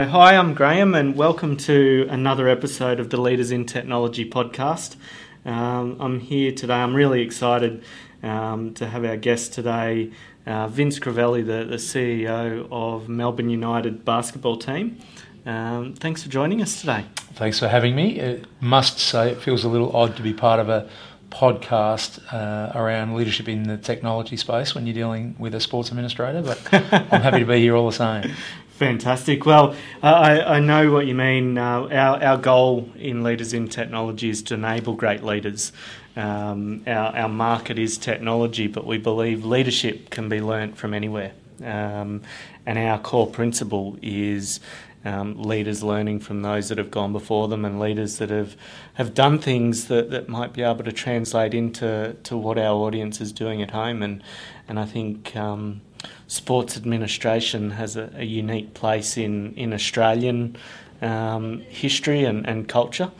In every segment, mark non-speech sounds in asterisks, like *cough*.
Hi, I'm Graham, and welcome to another episode of the Leaders in Technology podcast. Um, I'm here today. I'm really excited um, to have our guest today, uh, Vince Crivelli, the, the, CEO of Melbourne United basketball team. Um, thanks for joining us today. Thanks for having me. It must say it feels a little odd to be part of a podcast uh, around leadership in the technology space when you're dealing with a sports administrator, but *laughs* I'm happy to be here all the same. Fantastic. Well, I, I know what you mean. Uh, our, our goal in Leaders in Technology is to enable great leaders. Um, our, our market is technology, but we believe leadership can be learnt from anywhere. Um, and our core principle is um, leaders learning from those that have gone before them and leaders that have, have done things that, that might be able to translate into to what our audience is doing at home. And, and I think um, sports administration has a, a unique place in, in Australian um, history and, and culture.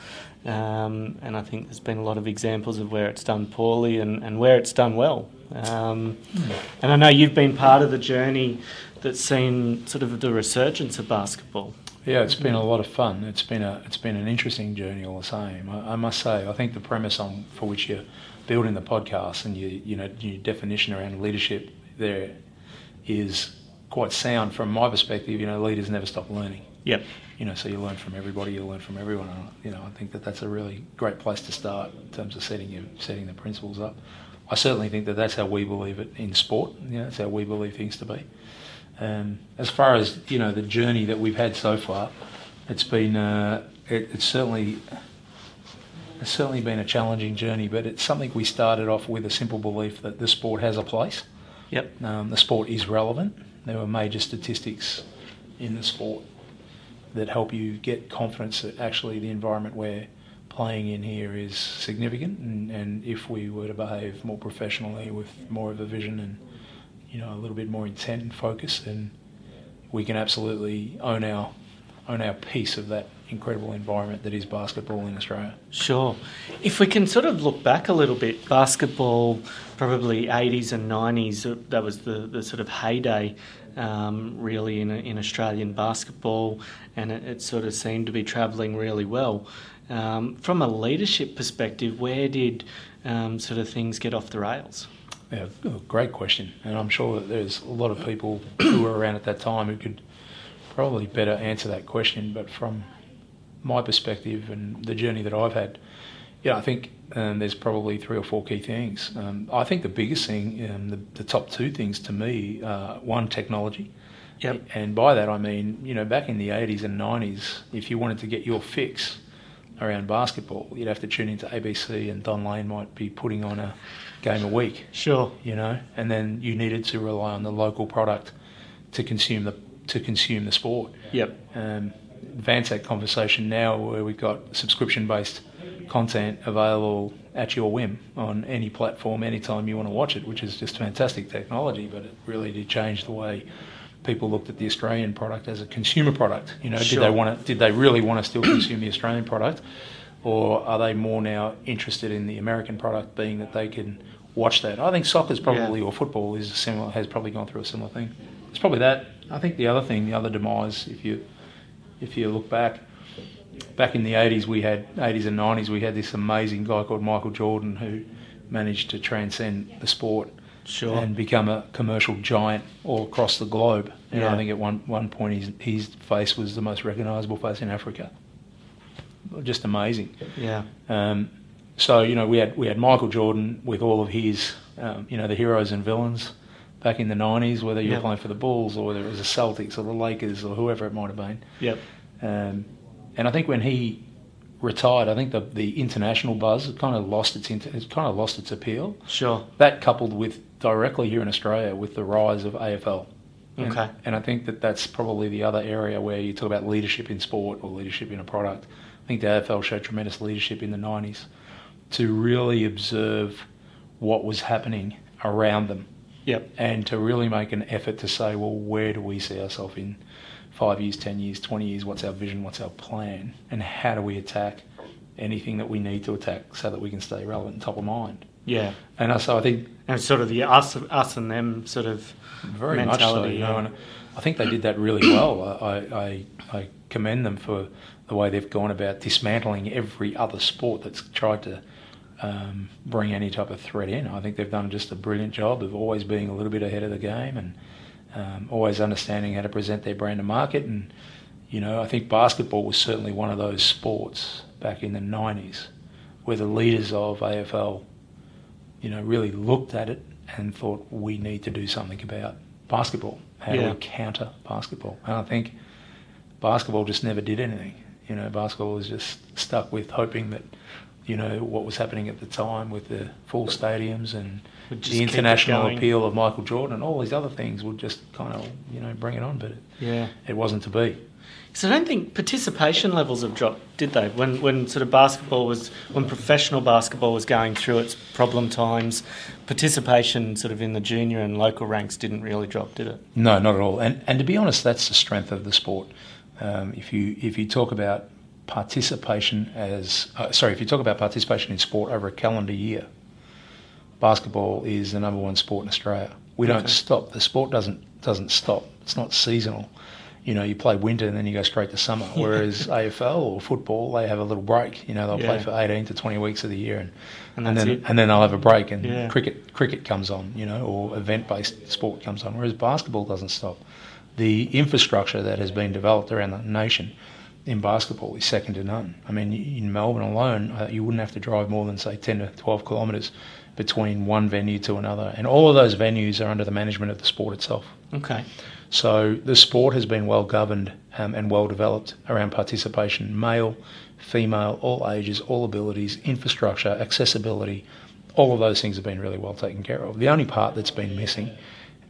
Um, and I think there's been a lot of examples of where it's done poorly and, and where it's done well. Um, and I know you've been part of the journey that's seen sort of the resurgence of basketball. Yeah, it's been a lot of fun. It's been a it's been an interesting journey all the same. I, I must say, I think the premise on for which you're building the podcast and you you know your definition around leadership there is quite sound from my perspective. You know, leaders never stop learning. Yep. You know, so you learn from everybody. You learn from everyone. You know, I think that that's a really great place to start in terms of setting your setting the principles up. I certainly think that that's how we believe it in sport. You know, that's how we believe things to be. Um, as far as you know, the journey that we've had so far, it's been uh, it, it's certainly it's certainly been a challenging journey, but it's something we started off with a simple belief that the sport has a place Yep. Um, the sport is relevant. There are major statistics in the sport that help you get confidence that actually the environment we're playing in here is significant, and, and if we were to behave more professionally with more of a vision and you know a little bit more intent and focus, then we can absolutely own our own our piece of that incredible environment that is basketball in Australia. Sure. If we can sort of look back a little bit, basketball, probably 80s and 90s, uh, that was the, the sort of heyday um, really in, in Australian basketball, and it, it sort of seemed to be travelling really well. Um, from a leadership perspective, where did um, sort of things get off the rails? Yeah, great question, and I'm sure that there's a lot of people who were around at that time who could probably better answer that question. But from my perspective and the journey that I've had, yeah, I think um, there's probably three or four key things. Um, I think the biggest thing, um, the, the, top two things to me, uh, one, technology. Yep. And by that I mean, you know, back in the 80s and 90s, if you wanted to get your fix around basketball, you'd have to tune into ABC and Don Lane might be putting on a game a week. Sure. You know, and then you needed to rely on the local product to consume the to consume the sport. Yep. Um, advance that conversation now where we've got subscription based content available at your whim on any platform anytime you want to watch it, which is just fantastic technology, but it really did change the way people looked at the Australian product as a consumer product. You know, sure. did they want to, did they really want to still consume the Australian product, or are they more now interested in the American product, being that they can watch that? I think soccer's probably yeah. or football is similar has probably gone through a similar thing. It's probably that. I think the other thing, the other demise, if you if you look back, back in the 80s, we had 80s and 90s, we had this amazing guy called Michael Jordan who managed to transcend the sport sure. and become a commercial giant all across the globe. And yeah. I think at one one point his his face was the most recognisable face in Africa. Just amazing. Yeah. Um, so you know we had we had Michael Jordan with all of his um, you know the heroes and villains back in the 90s, whether you were playing for the Bulls or whether it was the Celtics or the Lakers or whoever it might have been. Yep. Um, and I think when he retired, I think the the international buzz kind of lost its it kind of lost its appeal. Sure. That coupled with directly here in Australia with the rise of AFL. And, okay. And I think that that's probably the other area where you talk about leadership in sport or leadership in a product. I think the AFL showed tremendous leadership in the 90s to really observe what was happening around them Yep. And to really make an effort to say, well, where do we see ourselves in five years, 10 years, 20 years? What's our vision? What's our plan? And how do we attack anything that we need to attack so that we can stay relevant and top of mind? Yeah, And uh, so I think and sort of the us, us and them sort of very much so. mentality. You know, and I think they did that really well. I, I, I commend them for the way they've gone about dismantling every other sport that's tried to um, bring any type of threat in. I think they've done just a brilliant job of always being a little bit ahead of the game and um, always understanding how to present their brand to market. And you know, I think basketball was certainly one of those sports back in the '90s where the leaders of AFL, you know, really looked at it and thought we need to do something about basketball. How do we counter basketball? And I think basketball just never did anything. You know, basketball was just stuck with hoping that, you know, what was happening at the time with the full stadiums and the international appeal of Michael Jordan and all these other things would just kind of, you know, bring it on. But it, Yeah. it wasn't to be. So I don't think participation levels have dropped, did they? When when sort of basketball was when professional basketball was going through its problem times, participation sort of in the junior and local ranks didn't really drop, did it? No, not at all. And and to be honest, that's the strength of the sport. Um, if you if you talk about participation as uh, sorry, if you talk about participation in sport over a calendar year, basketball is the number one sport in Australia. We don't stop. The sport doesn't doesn't stop. It's not seasonal. You know, you play winter and then you go straight to summer. Whereas *laughs* AFL or football, they have a little break. You know, they'll play for eighteen to twenty weeks of the year, and And and, then it. and then they'll have a break, and Yeah. cricket cricket comes on, you know, or event based sport comes on. Whereas basketball doesn't stop. The infrastructure that has been developed around the nation in basketball is second to none. I mean, in Melbourne alone, uh, you wouldn't have to drive more than say ten to twelve kilometres between one venue to another, and all of those venues are under the management of the sport itself. Okay. So the sport has been well governed um, and well developed around participation, male, female, all ages, all abilities, infrastructure, accessibility. All of those things have been really well taken care of. The only part that's been missing,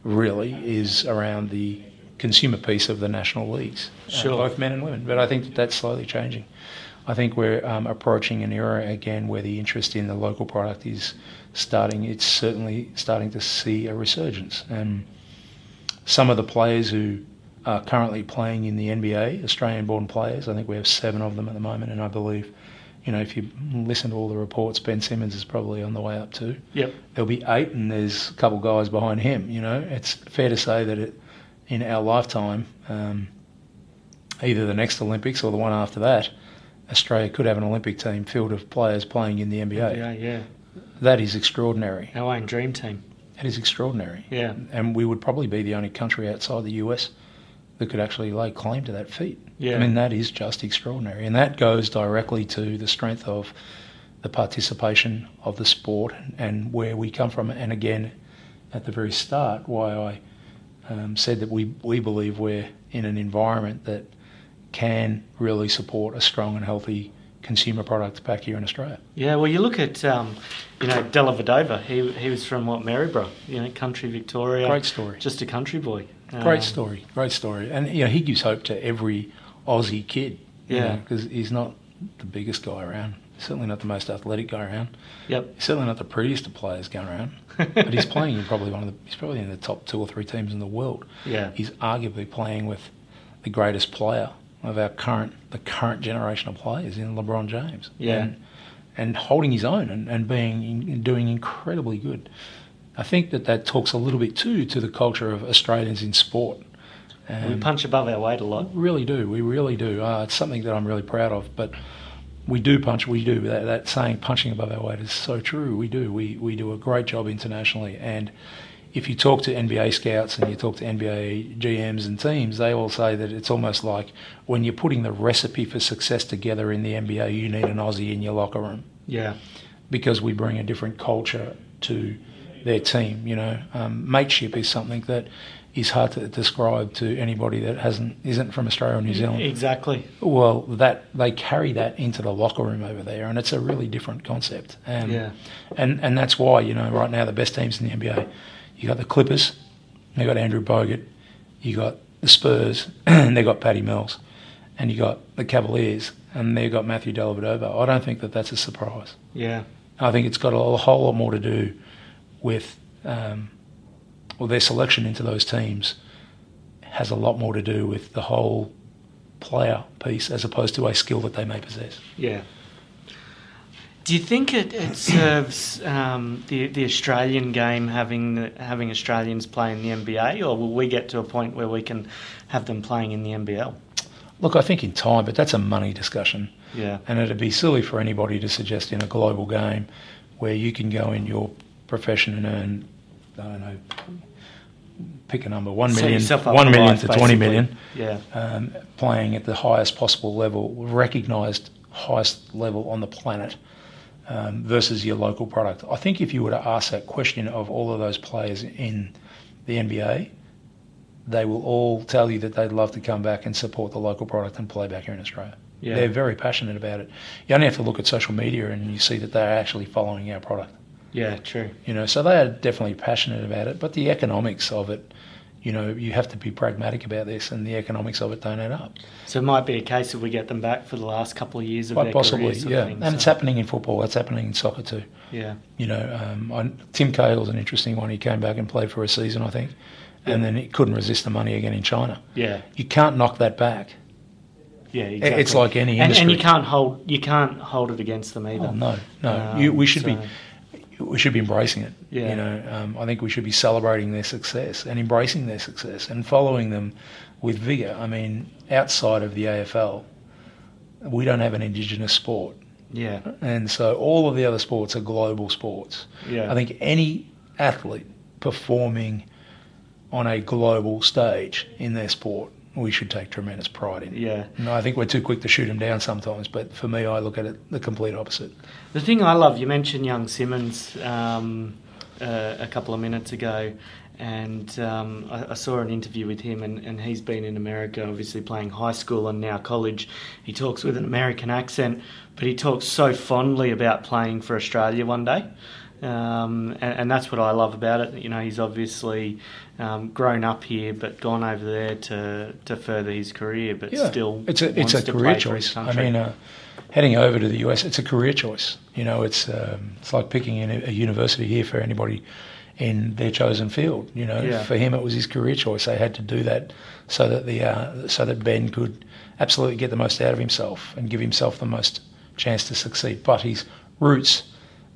really, is around the consumer piece of the national leagues, uh, Sure. both men and women. But I think that that's slowly changing. I think we're um, approaching an era again where the interest in the local product is starting. It's certainly starting to see a resurgence. And some of the players who are currently playing in the NBA, Australian-born players, I think we have seven of them at the moment, and I believe, you know, if you listen to all the reports, Ben Simmons is probably on the way up too. Yep. There'll be eight, and there's a couple guys behind him. You know, it's fair to say that it, in our lifetime, um, either the next Olympics or the one after that, Australia could have an Olympic team filled of players playing in the NBA. Yeah, yeah. That is extraordinary. Our own dream team. That is extraordinary. Yeah. And we would probably be the only country outside the US that could actually lay claim to that feat. Yeah. I mean, that is just extraordinary. And that goes directly to the strength of the participation of the sport and where we come from. And again, at the very start, why I um, said that we, we believe we're in an environment that can really support a strong and healthy consumer product back here in Australia. Yeah, well, you look at, um, you know, Dellavedova. He, he was from, what, Maryborough, you know, country Victoria. Great story. Just a country boy. Great Um, story, great story, and you know he gives hope to every Aussie kid. Yeah. because he's not the biggest guy around. Certainly not the most athletic guy around. Yep. He's certainly not the prettiest of players going around. but he's playing in probably one of the. He's probably in the top two or three teams in the world. Yeah. He's arguably playing with the greatest player of our current the current generation of players in LeBron James. Yeah. And, and holding his own and, and being doing incredibly good. I think that that talks a little bit too to the culture of Australians in sport. we punch above our weight a lot. really do. We really do. Uh, it's something that I'm really proud of. But we do punch. We do that, that saying "punching above our weight" is so true. We do. We we do a great job internationally. And if you talk to NBA scouts and you talk to NBA GMs and teams, they all say that it's almost like when you're putting the recipe for success together in the NBA, you need an Aussie in your locker room Yeah. because we bring a different culture to their team. You know, um, mateship is something that is hard to describe to anybody that hasn't isn't from Australia or New Zealand. Exactly. Well, that they carry that into the locker room over there, and it's a really different concept. And Yeah. and and that's why you know right now the best teams in the NBA, you got the Clippers, they got Andrew Bogut, you got the Spurs, and *clears throat* they got Patty Mills, and you got the Cavaliers, and they got Matthew Dellavedova. I don't think that that's a surprise. Yeah. I think it's got a, a whole lot more to do with um, well their selection into those teams has a lot more to do with the whole player piece as opposed to a skill that they may possess. Yeah. Do you think it, it serves um, the the Australian game having the, having Australians play in the NBA, or will we get to a point where we can have them playing in the NBL? Look, I think in time, but that's a money discussion. Yeah. And it'd be silly for anybody to suggest in a global game where you can go in your profession and earn, I don't know, pick a number, one million, yourself up one for million life, to 20 basically. million, Yeah. um, playing at the highest possible level, recognised highest level on the planet um, versus your local product. I think if you were to ask that question of all of those players in the NBA, they will all tell you that they'd love to come back and support the local product and play back here in Australia. Yeah. They're very passionate about it. You only have to look at social media and you see that they're actually following our product. Yeah. True. You know, so they are definitely passionate about it. But the economics of it, you know, you have to be pragmatic about this, and the economics of it don't add up. So it might be a case if we get them back for the last couple of years of Quite their possibly, yeah. thing. and it's happening in football. It's happening in soccer too. Yeah. You know, um, I, Tim Cahill's an interesting one. He came back and played for a season, I think, and then he couldn't resist the money again in China. Yeah. You can't knock that back. Yeah. exactly. It's like any and, industry. and you can't hold you can't hold it against them either. Oh, no, no. Um, you, we should so- be we should be embracing it. Yeah. You know, um, I think we should be celebrating their success and embracing their success and following them with vigor. I mean, outside of the AFL, we don't have an indigenous sport, Yeah. and so all of the other sports are global sports. Yeah. I think any athlete performing on a global stage in their sport, we should take tremendous pride in. Yeah. No, I think we're too quick to shoot them down sometimes, but for me, I look at it the complete opposite. The thing I love, you mentioned young Simmons um, uh, a couple of minutes ago, and um, I, I saw an interview with him, and, and he's been in America, obviously playing high school and now college. He talks with an American accent, but he talks so fondly about playing for Australia one day. Um, and, and that's what I love about it. You know, he's obviously um, grown up here, but gone over there to, to further his career, but still it's a it's a career play for his choice. I mean, uh, heading over to the US, it's a career choice. You know, it's um, it's like picking a, a university here for anybody in their chosen field. You know, Yeah. for him it was his career choice. They had to do that so that the uh, so that Ben could absolutely get the most out of himself and give himself the most chance to succeed. But his roots.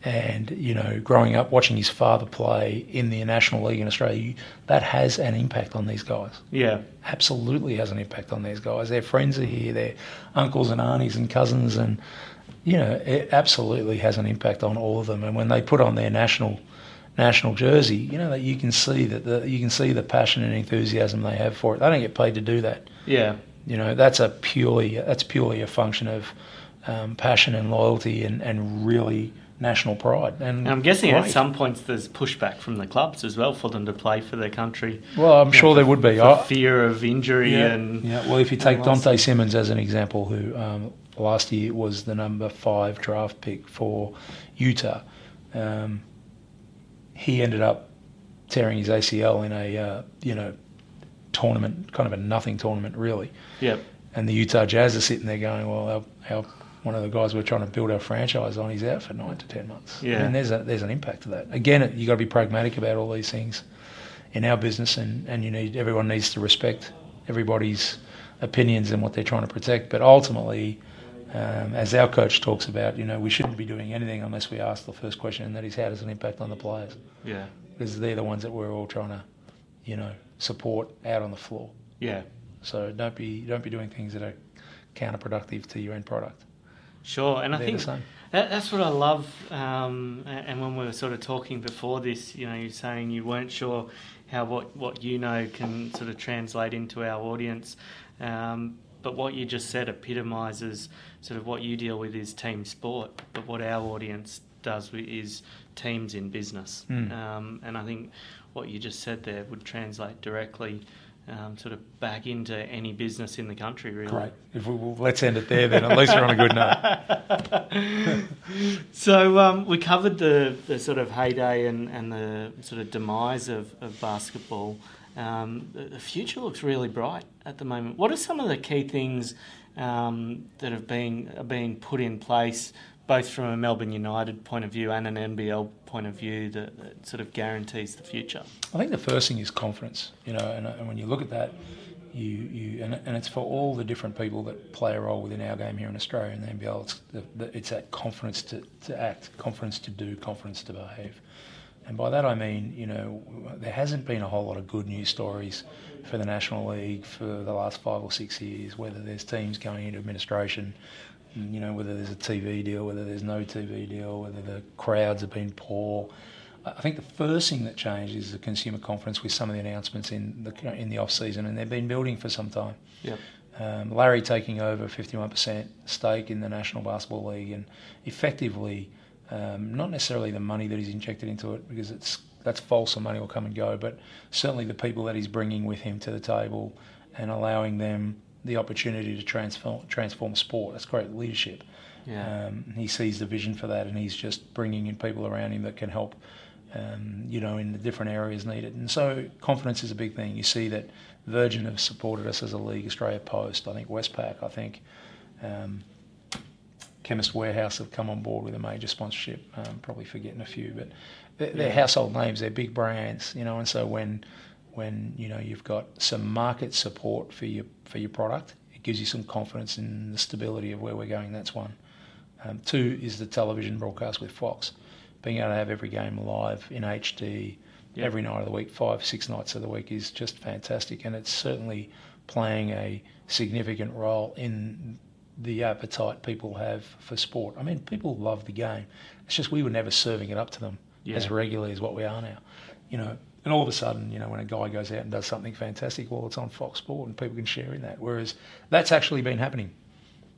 And you know, growing up watching his father play in the National League in Australia, that has an impact on these guys yeah, absolutely has an impact on these guys. Their friends are here, their uncles and aunties and cousins, and you know it absolutely has an impact on all of them. And when they put on their national national jersey, you know that you can see that the, you can see the passion and enthusiasm they have for it. They don't get paid to do that. yeah, You know that's a purely that's purely a function of um, passion and loyalty and, and really national pride. And, And I'm guessing at some points there's pushback from the clubs as well for them to play for their country. well, I'm you sure know, there would be. I- fear of injury Yeah, and yeah. Well, if you take. Dante Simmons as an example, who um, last year was the number five draft pick for Utah, um, he ended up tearing his ACL in a uh, you know tournament, kind of a nothing tournament, really. Yep. And the Utah Jazz are sitting there going, well, our, our, one of the guys we're trying to build our franchise on, he's out for nine to ten months. Yeah. And there's a, there's an impact to that. Again, you got to be pragmatic about all these things in our business, and, and you need everyone needs to respect everybody's opinions and what they're trying to protect. But ultimately, um, as our coach talks about, you know, we shouldn't be doing anything unless we ask the first question, and that is how does it impact on the players? Yeah. Because they're the ones that we're all trying to, you know, support out on the floor. Yeah. So don't be don't be doing things that are counterproductive to your end product. Sure. And I think that, that's what I love. Um, and when we were sort of talking before this, you know, you're saying you weren't sure how what, what you know can sort of translate into our audience. Um, but what you just said epitomises sort of what you deal with is team sport, but what our audience does is teams in business. Mm. Um, and I think what you just said there would translate directly um, sort of back into any business in the country, really. Great. If we, well, let's end it there, then at least we're on a good note. *laughs* so um, we covered the, the sort of heyday and, and the sort of demise of, of basketball. Um, the, the future looks really bright at the moment. What are some of the key things um, that have been are being put in place, both from a Melbourne United point of view and an NBL point of view, that, that sort of guarantees the future? I think the first thing is confidence. You know, and, and when you look at that, you, you and, and it's for all the different people that play a role within our game here in Australia and the NBL. It's, the, the, it's that confidence to, to act, confidence to do, confidence to behave. And by that I mean, you know, there hasn't been a whole lot of good news stories for the National League for the last five or six years, whether there's teams going into administration, you know, whether there's a TV deal, whether there's no TV deal, whether the crowds have been poor. I think the first thing that changed is the consumer confidence with some of the announcements in the in the off season, and they've been building for some time. Yep. Um, Larry taking over 51% stake in the National Basketball League, and effectively, um, not necessarily the money that he's injected into it, because it's that's false. The money will come and go, but certainly the people that he's bringing with him to the table and allowing them the opportunity to transform transform sport. That's great leadership. Yeah. Um, he sees the vision for that, and he's just bringing in people around him that can help um, you know, in the different areas needed. And so confidence is a big thing. You see that Virgin have supported us as a league, Australia Post, I think Westpac, I think um, Chemist Warehouse have come on board with a major sponsorship. Um, probably forgetting a few, but they're, they're, household names. They're big brands, you know. And so when when you know you've got some market support for your for your product, it gives you some confidence in the stability of where we're going. That's one. Um, two is the television broadcast with Fox being able to have every game live in HD yep. every night of the week, five, six nights of the week, is just fantastic. And it's certainly playing a significant role in the appetite people have for sport. I mean, people love the game. It's just we were never serving it up to them yeah. as regularly as what we are now. You know, and all of a sudden, you know, when a guy goes out and does something fantastic, well, it's on Fox Sport and people can share in that. Whereas that's actually been happening.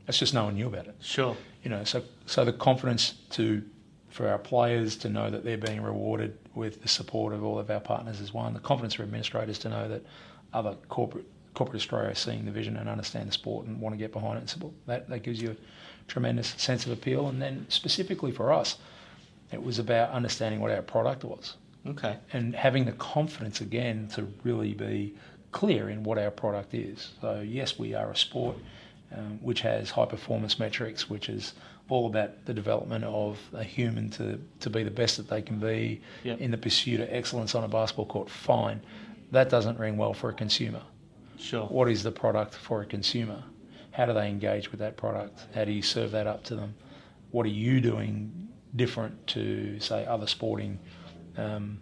It's just no one knew about it. Sure. You know, so so the confidence to for our players to know that they're being rewarded with the support of all of our partners is one. The confidence for administrators to know that other corporate corporate Australia are seeing the vision and understand the sport and want to get behind it and support. That that gives you a tremendous sense of appeal. And then specifically for us, it was about understanding what our product was. Okay. And having the confidence again to really be clear in what our product is. So yes, we are a sport um, which has high performance metrics, which is all about the development of a human to, to be the best that they can be yep. in the pursuit of excellence on a basketball court. Fine. That doesn't ring well for a consumer. Sure. What is the product for a consumer? How do they engage with that product? How do you serve that up to them? What are you doing different to, say, other sporting um,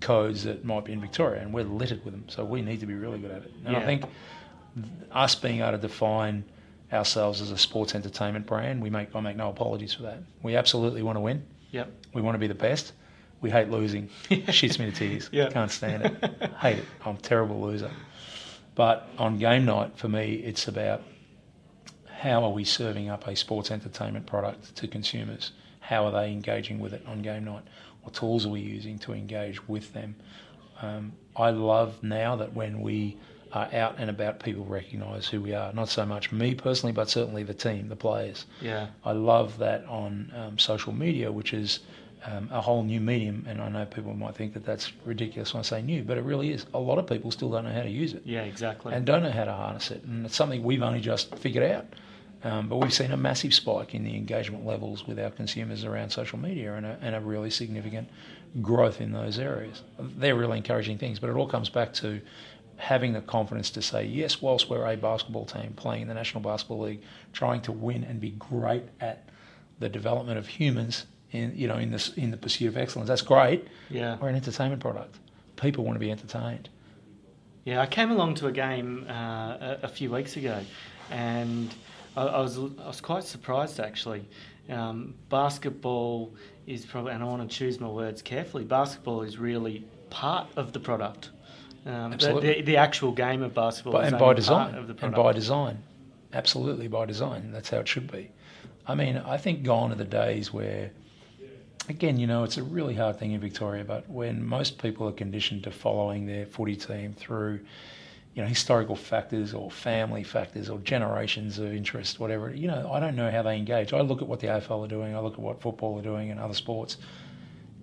codes that might be in Victoria? And we're littered with them, so we need to be really good at it. And yeah. I think us being able to define ourselves as a sports entertainment brand. We make I make no apologies for that. We absolutely want to win. Yep. We want to be the best. We hate losing. *laughs* Shits me to tears. Yep. Can't stand it. *laughs* hate it. I'm a terrible loser. But on game night, for me, it's about how are we serving up a sports entertainment product to consumers? How are they engaging with it on game night? What tools are we using to engage with them? Um, I love now that when we are out and about, people recognise who we are. Not so much me personally, but certainly the team, the players. Yeah. I love that on um, social media, which is um, a whole new medium. And I know people might think that that's ridiculous when I say new, but it really is. A lot of people still don't know how to use it. Yeah, exactly. And don't know how to harness it. And it's something we've only just figured out. Um, but we've seen a massive spike in the engagement levels with our consumers around social media and a, and a really significant growth in those areas. They're really encouraging things, but it all comes back to having the confidence to say, yes, whilst we're a basketball team playing in the National Basketball League, trying to win and be great at the development of humans in you know in this in the pursuit of excellence. That's great. Yeah, we're an entertainment product. People want to be entertained. Yeah, I came along to a game uh, a, a, few weeks ago, and I, I, was I was quite surprised actually. Um, basketball is probably, and I want to choose my words carefully. Basketball is really part of the product. Um, the, the, the, actual game of basketball is part of the product. and by design, and by design, absolutely by design. That's how it should be. I mean, I think gone are the days where, again, you know, it's a really hard thing in Victoria, but when most people are conditioned to following their footy team through, you know, historical factors or family factors or generations of interest, whatever, you know, I don't know how they engage. I look at what the AFL are doing, I look at what football are doing and other sports,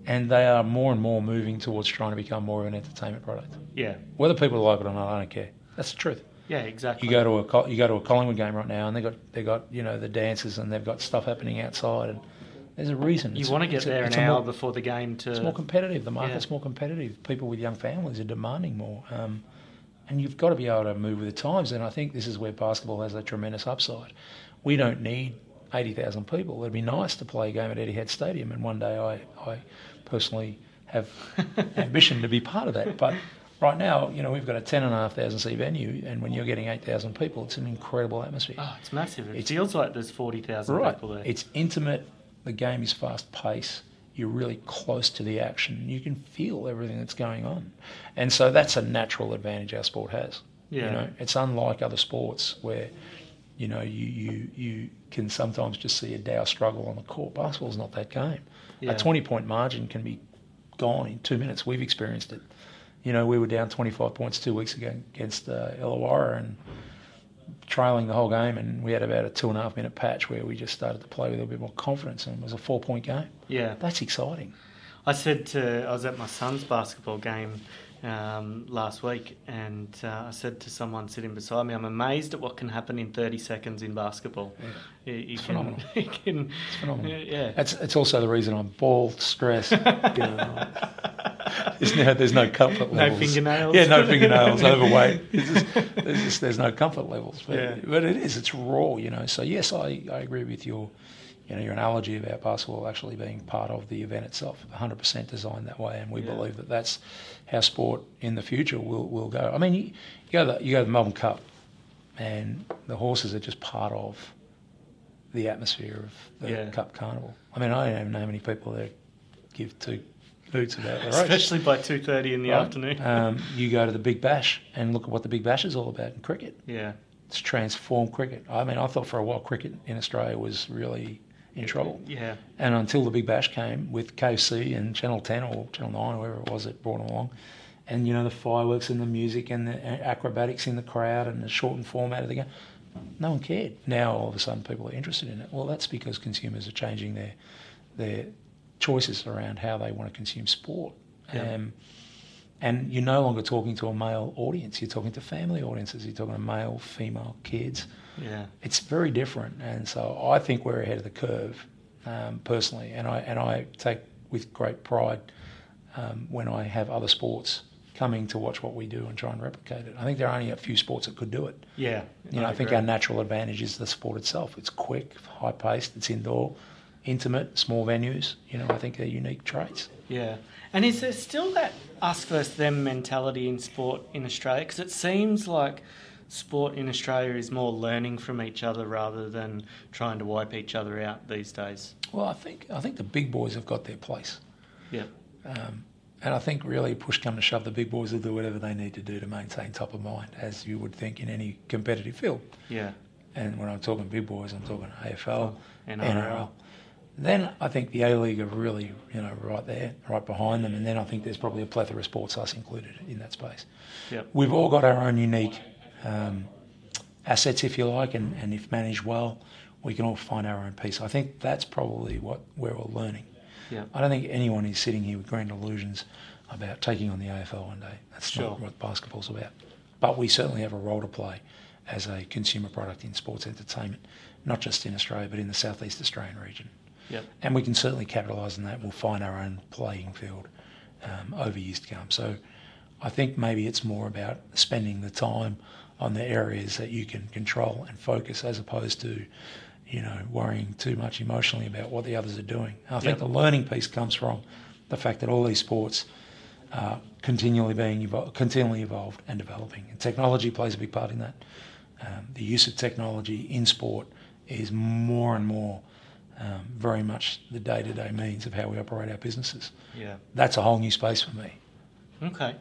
and they are more and more moving towards trying to become more of an entertainment product. Yeah. Whether people like it or not, I don't care. That's the truth. Yeah, exactly. You go to a you go to a Collingwood game right now, and they got they got you know the dances, and they've got stuff happening outside, and there's a reason. You it's, want to get there a, an hour more, before the game to. It's more competitive. The market's yeah. more competitive. People with young families are demanding more, um, and you've got to be able to move with the times. And I think this is where basketball has a tremendous upside. We don't need 80,000 people. It'd be nice to play a game at Etihad Stadium, and one day I, I personally have *laughs* ambition to be part of that. But right now, you know, we've got a 10,500 seat venue, and when you're getting 8,000 people, it's an incredible atmosphere. Oh, it's massive. It It's- feels like there's 40,000 right. people there. It's intimate. The game is fast paced. You're really close to the action. You can feel everything that's going on, and so that's a natural advantage our sport has. Yeah. You know, it's unlike other sports where, you know, you you you can sometimes just see a Dow struggle on the court. Basketball's not that game. Yeah. A 20 point margin can be gone in two minutes. We've experienced it. You know, we were down 25 points two weeks ago against uh, Illawarra and trailing the whole game, and we had about a two and a half minute patch where we just started to play with a bit more confidence, and it was a four point game. yeah. That's exciting. I said to, I was at my son's basketball game um, last week, and uh, I said to someone sitting beside me, I'm amazed at what can happen in 30 seconds in basketball. You, you It's can, phenomenal. *laughs* can, It's phenomenal. Yeah. It's, it's also the reason I'm bald, stressed. *laughs* you know. *laughs* There's no, there's no comfort No fingernails. Yeah, no fingernails, overweight. Just, there's, just, there's no comfort levels. But, Yeah. but it is, it's raw, you know. So, yes, I, I agree with your, you know, your analogy about basketball actually being part of the event itself, 100% designed that way. And we Yeah. believe that that's how sport in the future will, will go. I mean, you, you, go to the, you go to the Melbourne Cup, and the horses are just part of the atmosphere of the Yeah. Cup Carnival. I mean, I don't even know how many people there give two hoots about the. Especially by 2.30 in the Right? afternoon. *laughs* Um, you go to the Big Bash and look at what the Big Bash is all about in cricket. yeah. It's transformed cricket. I mean, I thought for a while cricket in Australia was really in trouble. Yeah. And until the Big Bash came with KFC and Channel 10 or Channel 9, whoever it was that brought them along, and you know the fireworks and the music and the acrobatics in the crowd and the shortened format of the game, no one cared. Now all of a sudden people are interested in it. Well, that's because consumers are changing their their choices around how they want to consume sport. Yeah. Um, and you're no longer talking to a male audience. You're talking to family audiences. You're talking to male, female kids Yeah. it's very different, and so I think we're ahead of the curve, um, personally, and I and I take with great pride um, when I have other sports coming to watch what we do and try and replicate it. I think there are only a few sports that could do it. Yeah. You know, I, think agree. our natural advantage is the sport itself. It's quick, high paced, it's indoor, intimate, small venues. You know, I think they're unique traits. Yeah. And is there still that us versus them mentality in sport in Australia? Because it seems like sport in Australia is more learning from each other rather than trying to wipe each other out these days. Well, I think I think the big boys have got their place. Yeah. Um, and I think really push come to shove, the big boys will do whatever they need to do to maintain top of mind, as you would think in any competitive field. Yeah. And when I'm talking big boys, I'm talking AFL, NRL. NRL. Then I think the A League are really, you know, right there, right behind them. And then I think there's probably a plethora of sports, us included, in that space. Yep. We've all got our own unique um, assets, if you like, and, and if managed well, we can all find our own piece. I think that's probably what we're all learning. Yeah. I don't think anyone is sitting here with grand illusions about taking on the AFL one day. That's Sure. not what basketball's about. But we certainly have a role to play as a consumer product in sports entertainment, not just in Australia, but in the southeast Australian region. Yep. And we can certainly capitalise on that. We'll find our own playing field um, over years to come. So I think maybe it's more about spending the time on the areas that you can control and focus as opposed to, you know, worrying too much emotionally about what the others are doing. I think Yep. the learning piece comes from the fact that all these sports are continually being evol- continually evolved and developing. And technology plays a big part in that. Um, the use of technology in sport is more and more um, very much the day-to-day means of how we operate our businesses. Yeah. That's a whole new space for me. Okay.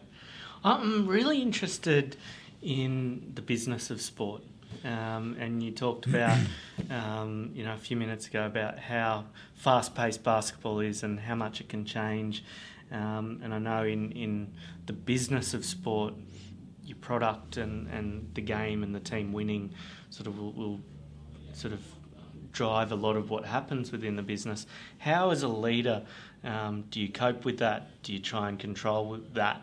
I'm really interested in the business of sport. Um, and you talked about, *clears throat* um, you know, a few minutes ago about how fast-paced basketball is and how much it can change. Um, and I know in, in the business of sport, your product and, and the game and the team winning sort of will, will sort of drive a lot of what happens within the business. How, as a leader, um, do you cope with that? Do you try and control that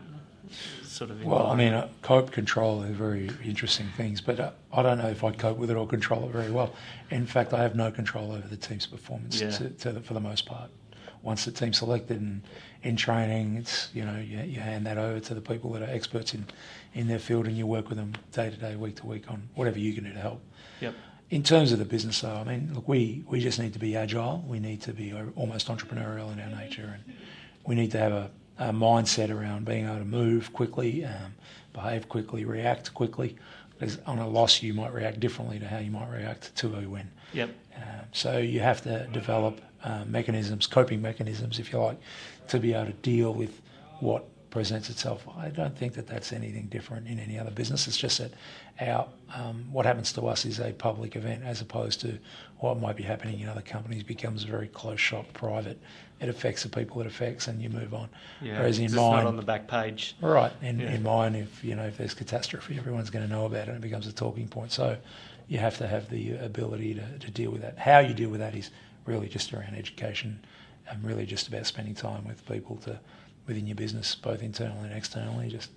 sort of? Well, I mean, uh, cope, control are very interesting things, but uh, I don't know if I cope with it or control it very well. In fact, I have no control over the team's performance Yeah. to, to the, for the most part. once the team's selected and in training, it's you know you, you hand that over to the people that are experts in, in their field, and you work with them day to day, week to week on whatever you can do to help. Yep. In terms of the business, though, I mean, look, we, we just need to be agile. We need to be almost entrepreneurial in our nature, and we need to have a, a mindset around being able to move quickly, um, behave quickly, react quickly. Because on a loss, you might react differently to how you might react to a win. Yep. Um, so you have to develop uh, mechanisms, coping mechanisms, if you like, to be able to deal with what presents itself. I don't think that that's anything different in any other business. It's just that our um, what happens to us is a public event as opposed to what might be happening in other companies becomes very close shop, private. It affects the people it affects, and you move on. Yeah, Whereas in mine, not on the back page. Right. In, yeah. in mine, if you know if there's catastrophe, everyone's going to know about it, and it becomes a talking point. So you have to have the ability to, to deal with that. How you deal with that is really just around education and really just about spending time with people to within your business, both internally and externally, just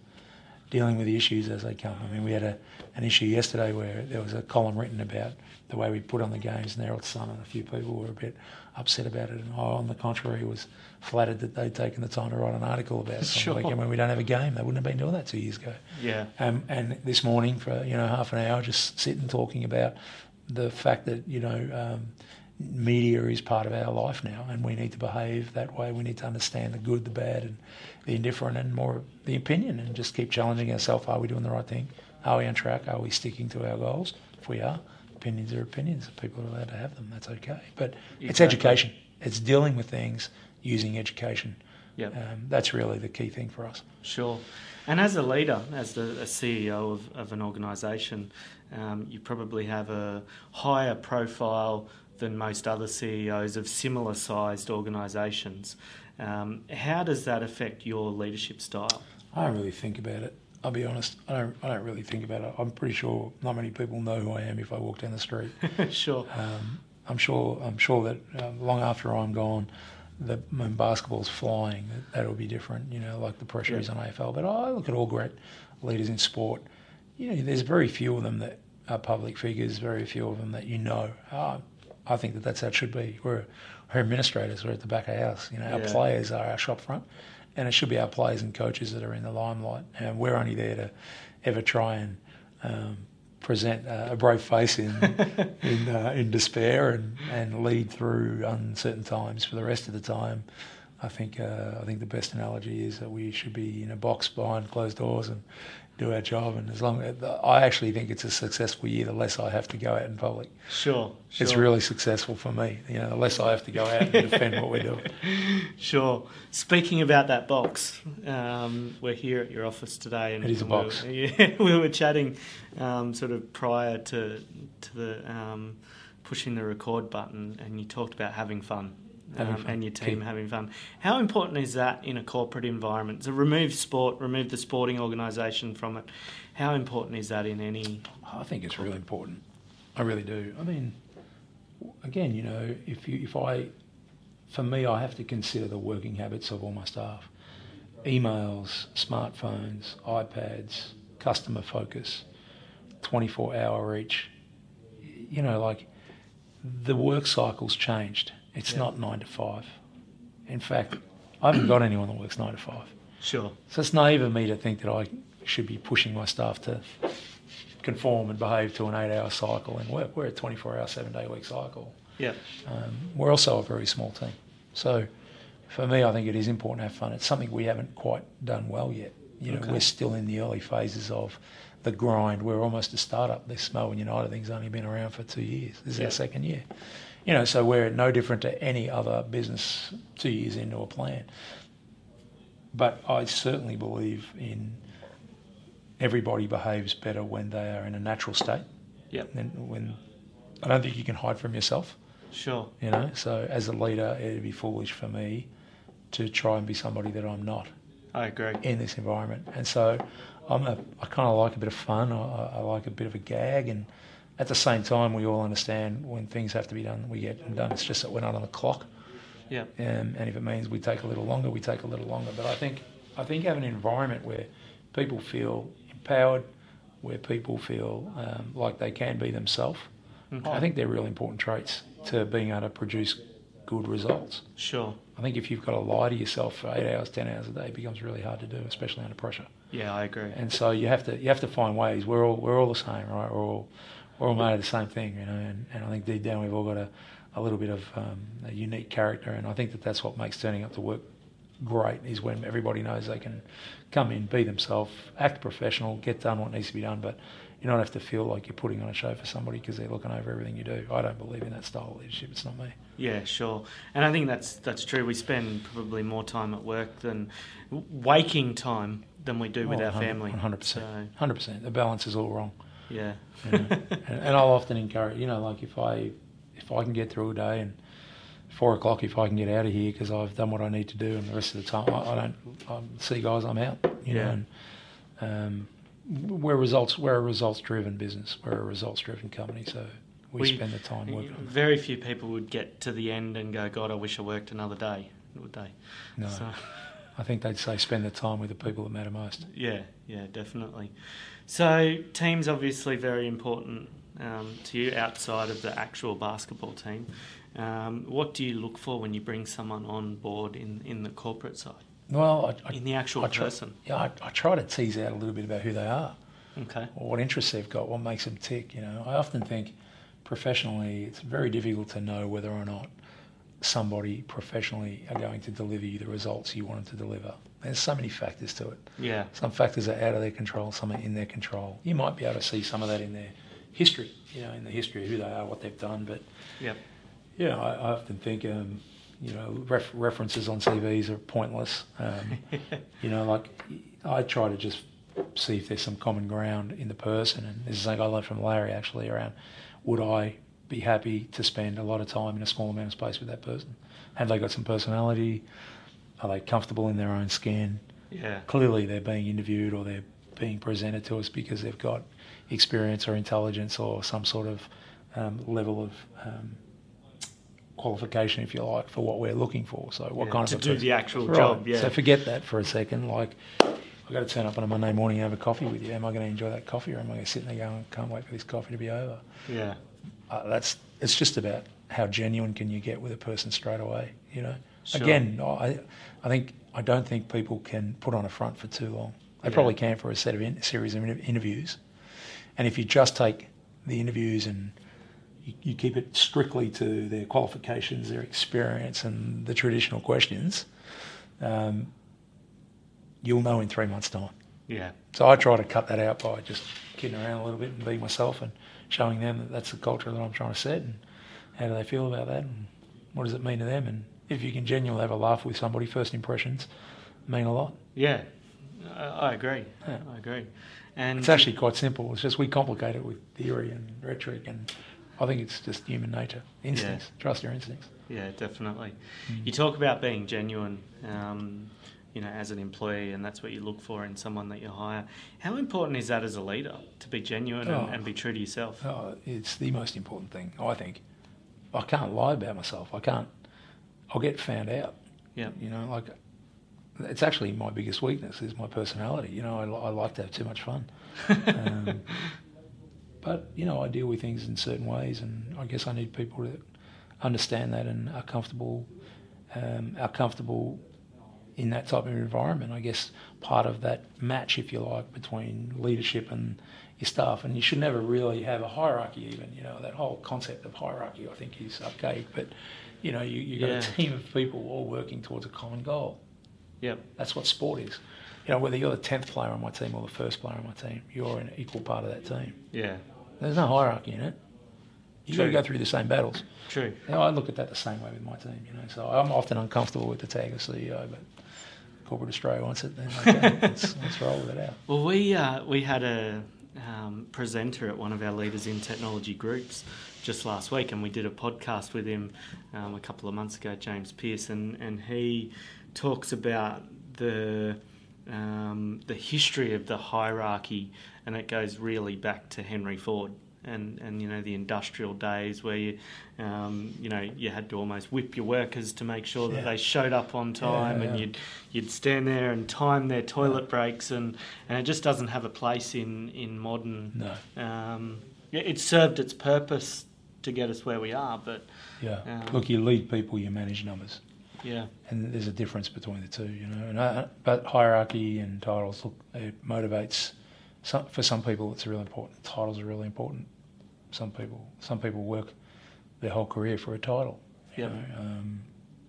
dealing with the issues as they come. I mean, we had a, an issue yesterday where there was a column written about the way we put on the games, and Herald Sun and a few people were a bit upset about it. And I, on the contrary, was flattered that they'd taken the time to write an article about *laughs* something sure. like when we don't have a game. They wouldn't have been doing that two years ago. Yeah. Um, and this morning, for you know half an hour, just sitting talking about the fact that you know. Um, media is part of our life now, and we need to behave that way. We need to understand the good, the bad, and the indifferent, and more the opinion, and just keep challenging ourselves. Are we doing the right thing? Are we on track? Are we sticking to our goals? If we are, opinions are opinions. People are allowed to have them. That's okay. But exactly. it's education. It's dealing with things using education. Yep. Um, that's really the key thing for us. Sure. And as a leader, as the CEO of, of an organisation, um, you probably have a higher profile than most other CEOs of similar sized organisations. Um, how does that affect your leadership style? I don't really think about it. I'll be honest. I don't. I don't really think about it. I'm pretty sure not many people know who I am if I walk down the street. *laughs* sure. Um, I'm sure. I'm sure that uh, long after I'm gone, the when basketball's flying, that, that'll be different. You know, like the pressure yeah. is on AFL. But I look at all great leaders in sport. You know, there's very few of them that are public figures. Very few of them that you know. Oh, I think that that's how it should be. We're, we're administrators. We're at the back of the house. You know, our yeah. players are our shop front, and it should be our players and coaches that are in the limelight. And we're only there to ever try and um, present a brave face in *laughs* in, uh, in despair and, and lead through uncertain times. For the rest of the time, I think uh, I think the best analogy is that we should be in a box behind closed doors and do our job. And as long as I actually think it's a successful year, the less I have to go out in public. Sure, sure. It's really successful for me. You know, the less I have to go out and defend what we're doing. *laughs* Sure. Speaking about that box, um, we're here at your office today, and it is a box. We were, *laughs* yeah, we were chatting um, sort of prior to to the um, pushing the record button, and you talked about having fun um, and your team Keep. having fun. How important is that in a corporate environment? So remove sport, remove the sporting organisation from it. How important is that in any? I think it's really important. I really do. I mean, again, you know, if you if I, for me, I have to consider the working habits of all my staff. Emails, smartphones, iPads, customer focus, 24 hour reach. You know, like the work cycle's changed it's yeah. not nine to five. In fact, I haven't got anyone that works nine to five. Sure. So it's naive of me to think that I should be pushing my staff to conform and behave to an eight-hour cycle, and we're, we're a 24-hour, seven-day-week cycle. Yeah. Um, we're also a very small team, so for me, I think it is important to have fun. It's something we haven't quite done well yet. You know, okay. we're still in the early phases of the grind. We're almost a startup. This Melbourne United thing's only been around for two years. This is yeah. our second year. You know, so we're no different to any other business two years into a plan. But I certainly believe in everybody behaves better when they are in a natural state. Yep. And when I don't think you can hide from yourself. Sure. You know, so as a leader, it'd be foolish for me to try and be somebody that I'm not. I agree. In this environment, and so I'm a, I kind of like a bit of fun. I, I like a bit of a gag, and at the same time, we all understand when things have to be done, we get them done. It's just that we're not on the clock. Yeah. Um, and if it means we take a little longer, we take a little longer. But I think I think having an environment where people feel empowered, where people feel um, like they can be themselves, okay. I think they're really important traits to being able to produce good results. Sure. I think if you've got to lie to yourself for eight hours, ten hours a day, it becomes really hard to do, especially under pressure. Yeah, I agree. And so you have to you have to find ways. We're all we're all the same, right? We're all we're all made of the same thing, you know. And, and I think deep down we've all got a, a little bit of um, a unique character, and I think that that's what makes turning up to work great. Is when everybody knows they can come in, be themselves, act professional, get done what needs to be done, but you don't have to feel like you're putting on a show for somebody because they're looking over everything you do. I don't believe in that style of leadership. It's not me. Yeah, sure. And I think that's that's true. We spend probably more time at work than waking time than we do with Oh, our 100 family. 100%. So, 100%. The balance is all wrong. Yeah. you know. and, and I'll often encourage, you know, like if I if I can get through a day and four o'clock, if I can get out of here because I've done what I need to do, and the rest of the time I, I don't I see guys, I'm out. You Yeah. know, and, um, we're results we're a results driven business. We're a results driven company, so we, We- spend the time working. Very few people would get to the end and go, God, I wish I worked another day, would they? No, So, I think they'd say spend the time with the people that matter most. yeah, yeah, definitely. So, team's obviously very important um, to you outside of the actual basketball team. Um, what do you look for when you bring someone on board in, in the corporate side, Well, I, I, in the actual I try, person? yeah, I, I try to tease out a little bit about who they are. Okay. or what interests they've got, what makes them tick. You know, I often think professionally, it's very difficult to know whether or not somebody professionally are going to deliver you the results you want them to deliver. There's so many factors to it. Yeah. Some factors are out of their control, some are in their control. You might be able to see some of that in their history, you know, in the history of who they are, what they've done. But Yep. yeah, I, I often think, um, you know, ref- references on CVs are pointless. Um, *laughs* you know, like I try to just see if there's some common ground in the person. And this is something I learned from Larry actually around would I be happy to spend a lot of time in a small amount of space with that person? Have they got some personality? Are they comfortable in their own skin? Yeah. Clearly, they're being interviewed or they're being presented to us because they've got experience or intelligence or some sort of um, level of um, qualification, if you like, for what we're looking for. So, what Yeah, kind to of a do person- the actual Right. job, yeah. So forget that for a second. Like, I've got to turn up on a Monday morning and have a coffee with you. Am I going to enjoy that coffee, or am I going to sit there going, "Can't wait for this coffee to be over"? Yeah. Uh, that's it's just about how genuine can you get with a person straight away. You know. Sure. Again, I I think I don't think people can put on a front for too long. They Yeah. probably can for a set of in, series of interviews, and if you just take the interviews and you, you keep it strictly to their qualifications, their experience, and the traditional questions, um, you'll know in three months' time. Yeah. So I try to cut that out by just kidding around a little bit and being myself and showing them that that's the culture that I'm trying to set and how do they feel about that and what does it mean to them and if you can genuinely have a laugh with somebody, first impressions mean a lot. Yeah. I, agree. Yeah. I agree. And It's actually quite simple. It's just we complicate it with theory and rhetoric and I think it's just human nature, instincts. Trust your instincts. Yeah, definitely. Mm. You talk about being genuine, um, you know, as an employee, and that's what you look for in someone that you hire. How important is that as a leader to be genuine Oh. and, and be true to yourself? Oh, it's the most important thing, I think. I can't lie about myself. I can't. I'll get found out. Yeah. You know, like it's actually my biggest weakness is my personality. You know, I, I like to have too much fun. *laughs* Um, but you know, I deal with things in certain ways, and I guess I need people that understand that and are comfortable, um, are comfortable in that type of environment. I guess part of that match, if you like, between leadership and your staff, and you should never really have a hierarchy. Even you know that whole concept of hierarchy, I think, is archaic. But you know, you you got Yeah. a team of people all working towards a common goal. Yep. That's what sport is. You know, whether you're the tenth player on my team or the first player on my team, you're an equal part of that team. Yeah. There's no hierarchy in it. You've got to go through the same battles. True. You know, I look at that the same way with my team. You know, so I'm often uncomfortable with the tag of CEO, but corporate Australia wants it. Then okay, *laughs* let's, let's roll with it out. Well, we uh, we had a um, presenter at one of our leaders in technology groups just last week, and we did a podcast with him um, a couple of months ago, James Pearson, and, and he talks about the um, the history of the hierarchy, and it goes really back to Henry Ford. And, and you know the industrial days where you um, you know you had to almost whip your workers to make sure that Yeah. they showed up on time and yeah. you'd you'd stand there and time their toilet breaks and, and it just doesn't have a place in in modern No. um, it served its purpose to get us where we are. But Yeah. Um, Look, you lead people, you manage numbers, yeah, and there's a difference between the two, you know. And uh, but hierarchy and titles, look, it motivates. Some, for some people, it's really important. Titles are really important. Some people, some people work their whole career for a title. Yep. Um,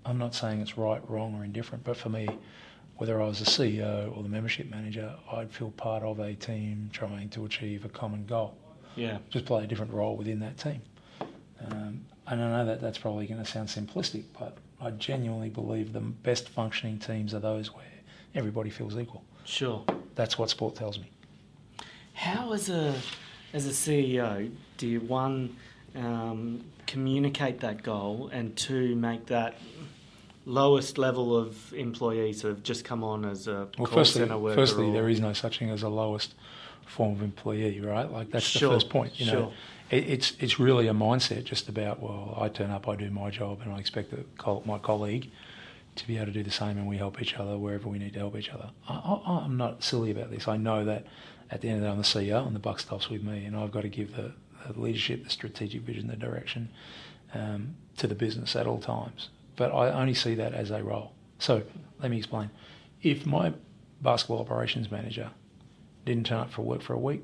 I'm not saying it's right, wrong, or indifferent, but for me, whether I was the CEO or the membership manager, I'd feel part of a team trying to achieve a common goal. yeah, Just play a different role within that team. Um, and I know that that's probably going to sound simplistic, but I genuinely believe the best functioning teams are those where everybody feels equal. sure. That's what sport tells me. How, as a as a CEO, do you one um, communicate that goal, and two make that lowest level of employees who have just come on as a Well, call firstly, centre worker? firstly, or- there is no such thing as a lowest form of employee, right? Like that's Sure, the first point. You know, sure. it, it's it's really a mindset just about well, I turn up, I do my job, and I expect the, my colleague to be able to do the same, and we help each other wherever we need to help each other. I, I, I'm not silly about this. I know that at the end of the day, I'm the CEO, and the buck stops with me, and I've got to give the, the leadership, the strategic vision, the direction um, to the business at all times. But I only see that as a role. So let me explain. If my basketball operations manager didn't turn up for work for a week,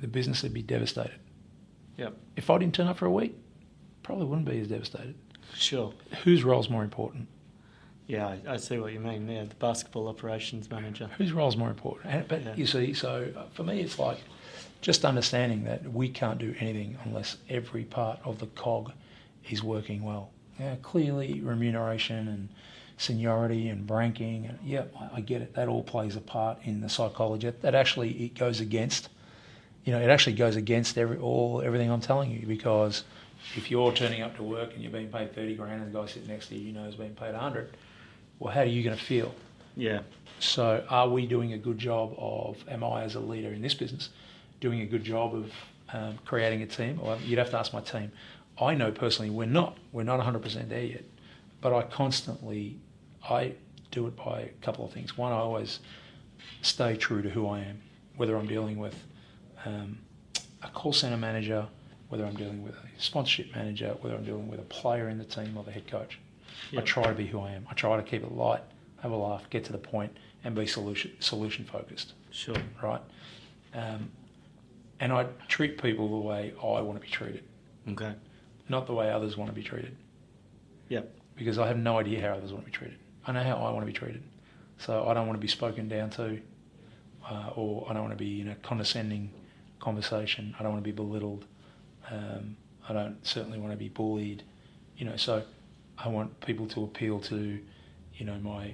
the business would be devastated. Yep, If I didn't turn up for a week, probably wouldn't be as devastated. sure. Whose role's more important? Yeah, I, I see what you mean there. The basketball operations manager. Whose role's more important? And, but Yeah. you see, so uh, for me, it's like just understanding that we can't do anything unless every part of the cog is working well. Yeah, clearly, remuneration and seniority and ranking, and yeah, I, I get it. That all plays a part in the psychology. That actually it goes against, you know, it actually goes against every all everything I'm telling you because if you're turning up to work and you're being paid thirty grand and the guy sitting next to you, you know, is being paid hundred, well, how are you going to feel? Yeah, So, are we doing a good job of, am I as a leader in this business, doing a good job of um, creating a team? Well, you'd have to ask my team. I know personally we're not. We're not 100% there yet. But I constantly, I do it by a couple of things. One, I always stay true to who I am, whether I'm dealing with um, a call center manager, whether I'm dealing with a sponsorship manager, whether I'm dealing with a player in the team or the head coach. I try to be who I am. I try to keep it light, have a laugh, get to the point, and be solution solution focused. sure. Right? Um, and I treat people the way I want to be treated, Okay. not the way others want to be treated. Yep. Because I have no idea how others want to be treated. I know how I want to be treated, so I don't want to be spoken down to, uh, or I don't want to be in a condescending conversation. I don't want to be belittled. Um, I don't certainly want to be bullied. You know, so I want people to appeal to, you know, my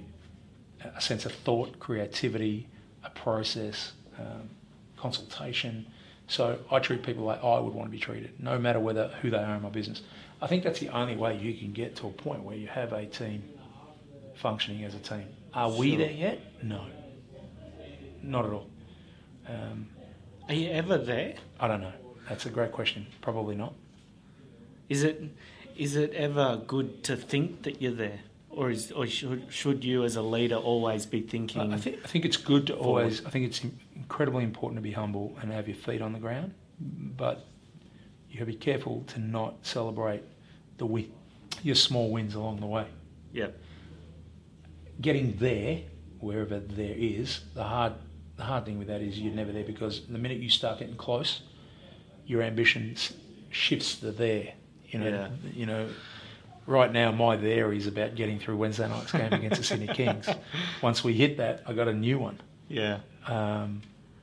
a sense of thought, creativity, a process, um, consultation. So I treat people like I would want to be treated, no matter whether who they are in my business. I think that's the only way you can get to a point where you have a team functioning as a team. Are we Sure. there yet? No, not at all. Um, Are you ever there? I don't know. That's a great question. Probably not. Is it is it ever good to think that you're there, or is or should should you as a leader always be thinking? I think I think it's good to forward. always. I think it's incredibly important to be humble and have your feet on the ground, but you have to be careful to not celebrate the win, your small wins along the way. Yep. Getting there, wherever there is, the hard the hard thing with that is you're never there because the minute you start getting close, your ambition shifts to there. You know, Yeah. you know. Right now, my there is about getting through Wednesday night's game against the Sydney Kings. *laughs* Once we hit that, I got a new one. Yeah. um,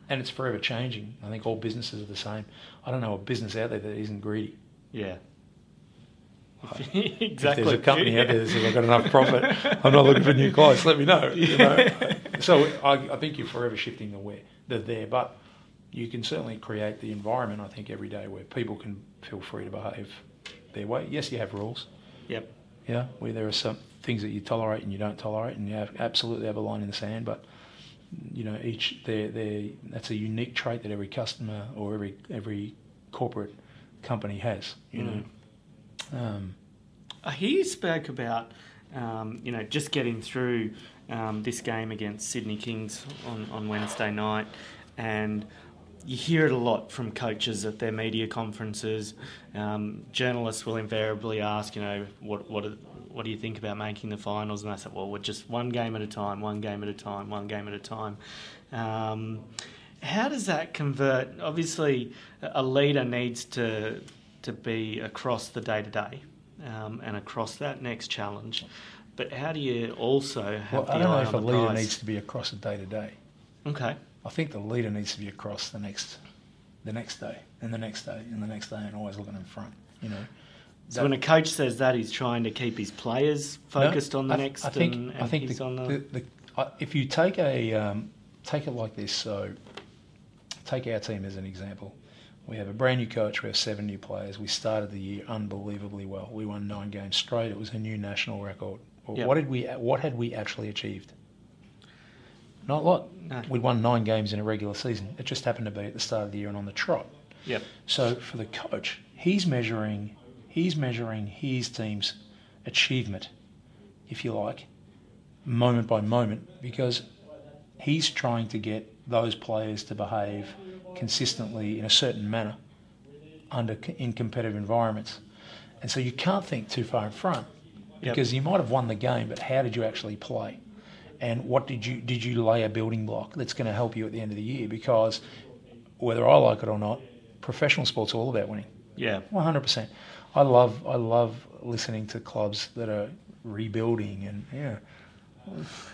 and it's forever changing. I think all businesses are the same. I don't know a business out there that isn't greedy. Yeah. *laughs* exactly. If there's a company out there that says I've got enough profit, *laughs* I'm not looking for new clients. Let me know. You know? so I, I think you're forever shifting the where, the there, but you can certainly create the environment. I think every day where people can feel free to behave their way. Yes, you have rules. Yep. Yeah, where there are some things that you tolerate and you don't tolerate, and you have absolutely have a line in the sand. But you know, each they they that's a unique trait that every customer or every every corporate company has. You know, um, I hear you spoke about, um, you know, just getting through um, this game against Sydney Kings on, on Wednesday night, and you hear it a lot from coaches at their media conferences. Um, journalists will invariably ask, you know, what what what do you think about making the finals? And I said, well, we're just one game at a time, one game at a time, one game at a time. Um, how does that convert? Obviously, a leader needs to to be across the day to day and across that next challenge. But how do you also have well, I don't know if a leader prize? needs to be across the day to day. Okay. I think the leader needs to be across the next, the next day, and the next day, and the next day, and always looking in front. You know. So when a coach says that, he's trying to keep his players focused no, on the I, next. I think. And, and I think the, the, the, the uh, if you take a um, take it like this, so take our team as an example. We have a brand new coach. We have seven new players. We started the year unbelievably well. We won nine games straight. It was a new national record. Well, yep. What did we? What had we actually achieved? Not a lot. No. We'd won nine games in a regular season. It just happened to be at the start of the year and on the trot. Yep. So for the coach, he's measuring he's measuring his team's achievement, if you like, moment by moment, because he's trying to get those players to behave consistently in a certain manner under in competitive environments. And so you can't think too far in front because yep. you might have won the game, but how did you actually play? And what did you did you lay a building block that's going to help you at the end of the year? Because whether I like it or not, professional sports are all about winning. Yeah, one hundred percent. I love I love listening to clubs that are rebuilding and yeah.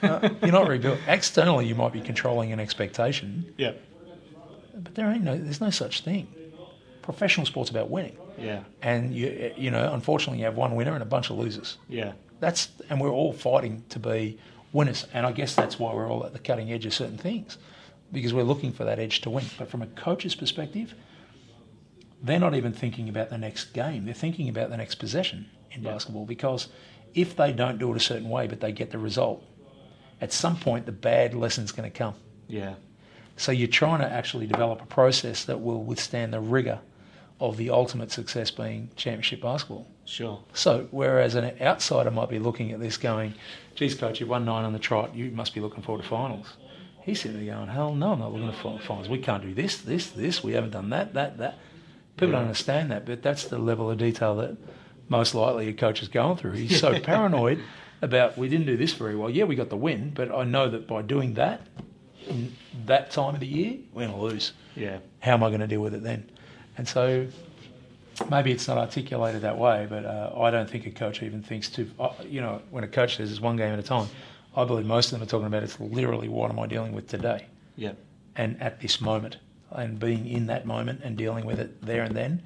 Uh, you're not rebuilding externally. You might be controlling an expectation. Yeah. But there ain't no. There's no such thing. Professional sports about winning. Yeah. And you you know, unfortunately, you have one winner and a bunch of losers. Yeah. That's and we're all fighting to be winners. And I guess that's why we're all at the cutting edge of certain things, because we're looking for that edge to win. But from a coach's perspective, they're not even thinking about the next game. They're thinking about the next possession in yeah. basketball because if they don't do it a certain way but they get the result, at some point the bad lesson's going to come. Yeah. So you're trying to actually develop a process that will withstand the rigor of the ultimate success being championship basketball. Sure. So whereas an outsider might be looking at this going, geez, coach, you've won nine on the trot, you must be looking forward to finals. He's sitting there going, hell no, I'm not looking for finals. We can't do this, this, this. We haven't done that, that, that. People don't understand that, but that's the level of detail that most likely a coach is going through. He's so *laughs* paranoid about we didn't do this very well. Yeah, we got the win, but I know that by doing that in that time of the year, we're going to lose. Yeah. How am I going to deal with it then? And so maybe it's not articulated that way, but uh, I don't think a coach even thinks to, uh, you know, when a coach says it's one game at a time, I believe most of them are talking about it's literally what am I dealing with today? Yeah. And at this moment, and being in that moment and dealing with it there and then,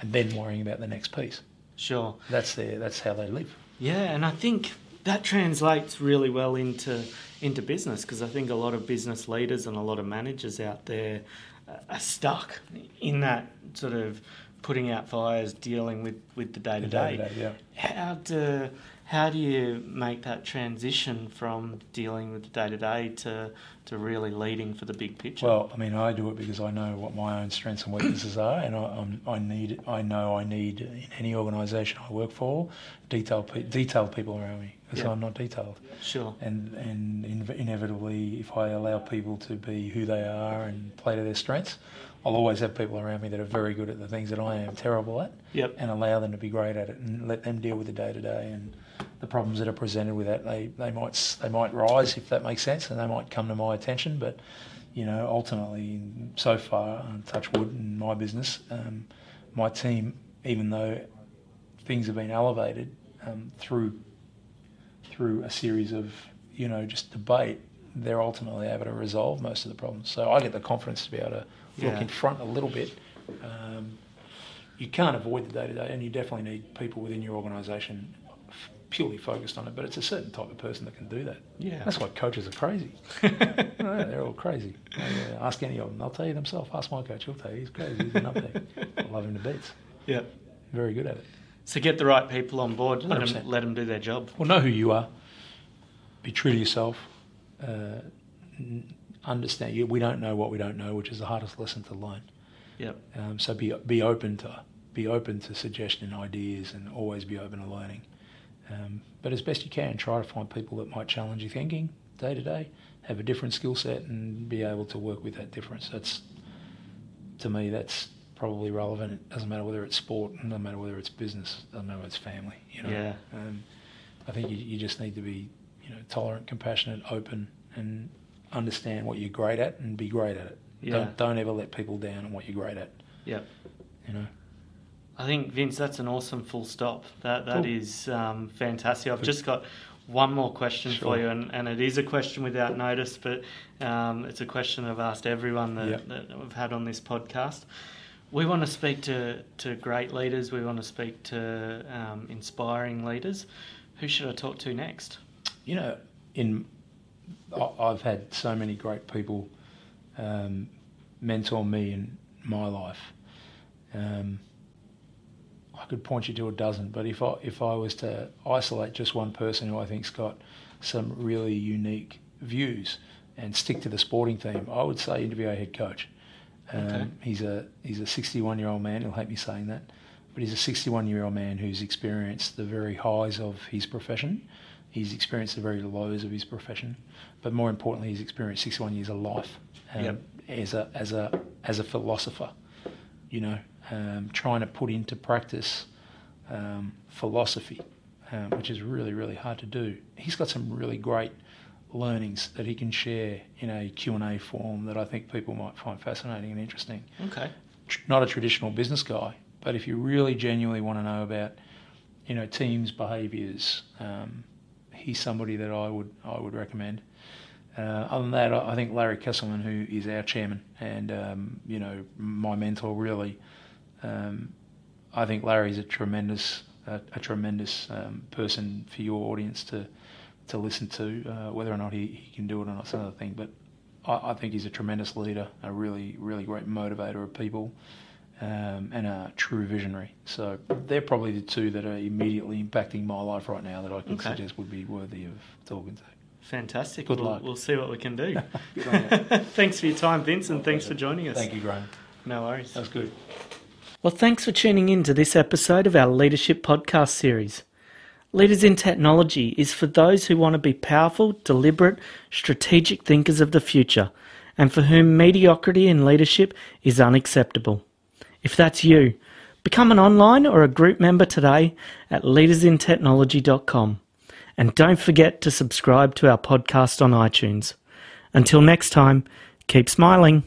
and then worrying about the next piece. Sure. That's their, that's how they live. Yeah, and I think that translates really well into into business because I think a lot of business leaders and a lot of managers out there are stuck in that sort of putting out fires, dealing with, with the day to day. How do how do you make that transition from dealing with the day to day to to really leading for the big picture? Well, I mean, I do it because I know what my own strengths and weaknesses are, and I, I'm, i need I know I need in any organisation I work for detailed detailed people around me because I'm not detailed. Sure. And and inevitably, if I allow people to be who they are and play to their strengths, I'll always have people around me that are very good at the things that I am terrible at, yep. and allow them to be great at it, and let them deal with the day to day and the problems that are presented with that. They they might they might rise if that makes sense, and they might come to my attention. But you know, ultimately, so far, touch wood in my business, um, my team, even though things have been elevated um, through through a series of you know just debate, they're ultimately able to resolve most of the problems. So I get the confidence to be able to look in front a little bit. Um, you can't avoid the day to day, and you definitely need people within your organisation f- purely focused on it. But it's a certain type of person that can do that. Yeah, that's why coaches are crazy. *laughs* they're all crazy. Uh, ask any of them; they'll tell you themselves. Ask my coach; he'll tell you he's crazy. He's an up there. I love him to bits. Yeah, very good at it. So get the right people on board. Let them, let them do their job. Well, know who you are. Be true to yourself. Uh, understand you. We don't know what we don't know, which is the hardest lesson to learn. Yep. Um, so be be open to be open to suggestion, and ideas, and always be open to learning. Um, but as best you can, try to find people that might challenge your thinking day to day, have a different skill set, and be able to work with that difference. That's to me, that's probably relevant. It doesn't matter whether it's sport, no matter whether it's business, doesn't matter whether it's family. You know, Yeah. um, I think you, you just need to be, you know, tolerant, compassionate, open, and understand what you're great at and be great at it. Yeah. Don't, don't ever let people down on what you're great at. Yep. You know. I think Vince, that's an awesome full stop. That that Cool. is um, fantastic. I've just got one more question for you, and, and it is a question without notice, but um, it's a question I've asked everyone that, Yep. that we've had on this podcast. We want to speak to, to great leaders. We want to speak to um, inspiring leaders. Who should I talk to next? You know, in I've had so many great people um, mentor me in my life. Um, I could point you to a dozen, but if I if I was to isolate just one person who I think's got some really unique views and stick to the sporting theme, I would say interview our head coach. Um, Okay. He's a he's a 61 year old man. He'll hate me saying that, but he's a 61 year old man who's experienced the very highs of his profession. He's experienced the very lows of his profession, but more importantly, he's experienced 61 years of life um, Yep. as a as a as a philosopher. You know, um, trying to put into practice um, philosophy, um, which is really really hard to do. He's got some really great learnings that he can share in a Q&A form that I think people might find fascinating and interesting. Okay. Tr- Not a traditional business guy, but if you really genuinely want to know about, you know, teams' behaviours, um, he's somebody that I would I would recommend. Uh, other than that, I think Larry Kestelman, who is our chairman and um, you know my mentor, really, um, I think Larry's a tremendous a, a tremendous um, person for your audience to to listen to. Uh, whether or not he, he can do it or not, is another thing. But I, I think he's a tremendous leader, a really really great motivator of people, um, and a true visionary. So they're probably the two that are immediately impacting my life right now that I could Okay. suggest would be worthy of talking to. Fantastic. Good we'll, luck. We'll see what we can do. Good on you. thanks for your time, Vince, and thanks for joining us. Thank you, Graham. No worries. That was good. Well, thanks for tuning in to this episode of our Leadership Podcast series. Leaders in Technology is for those who want to be powerful, deliberate, strategic thinkers of the future, and for whom mediocrity in leadership is unacceptable. If that's you, become an online or a group member today at leadersintechnology.com. And don't forget to subscribe to our podcast on iTunes. Until next time, keep smiling.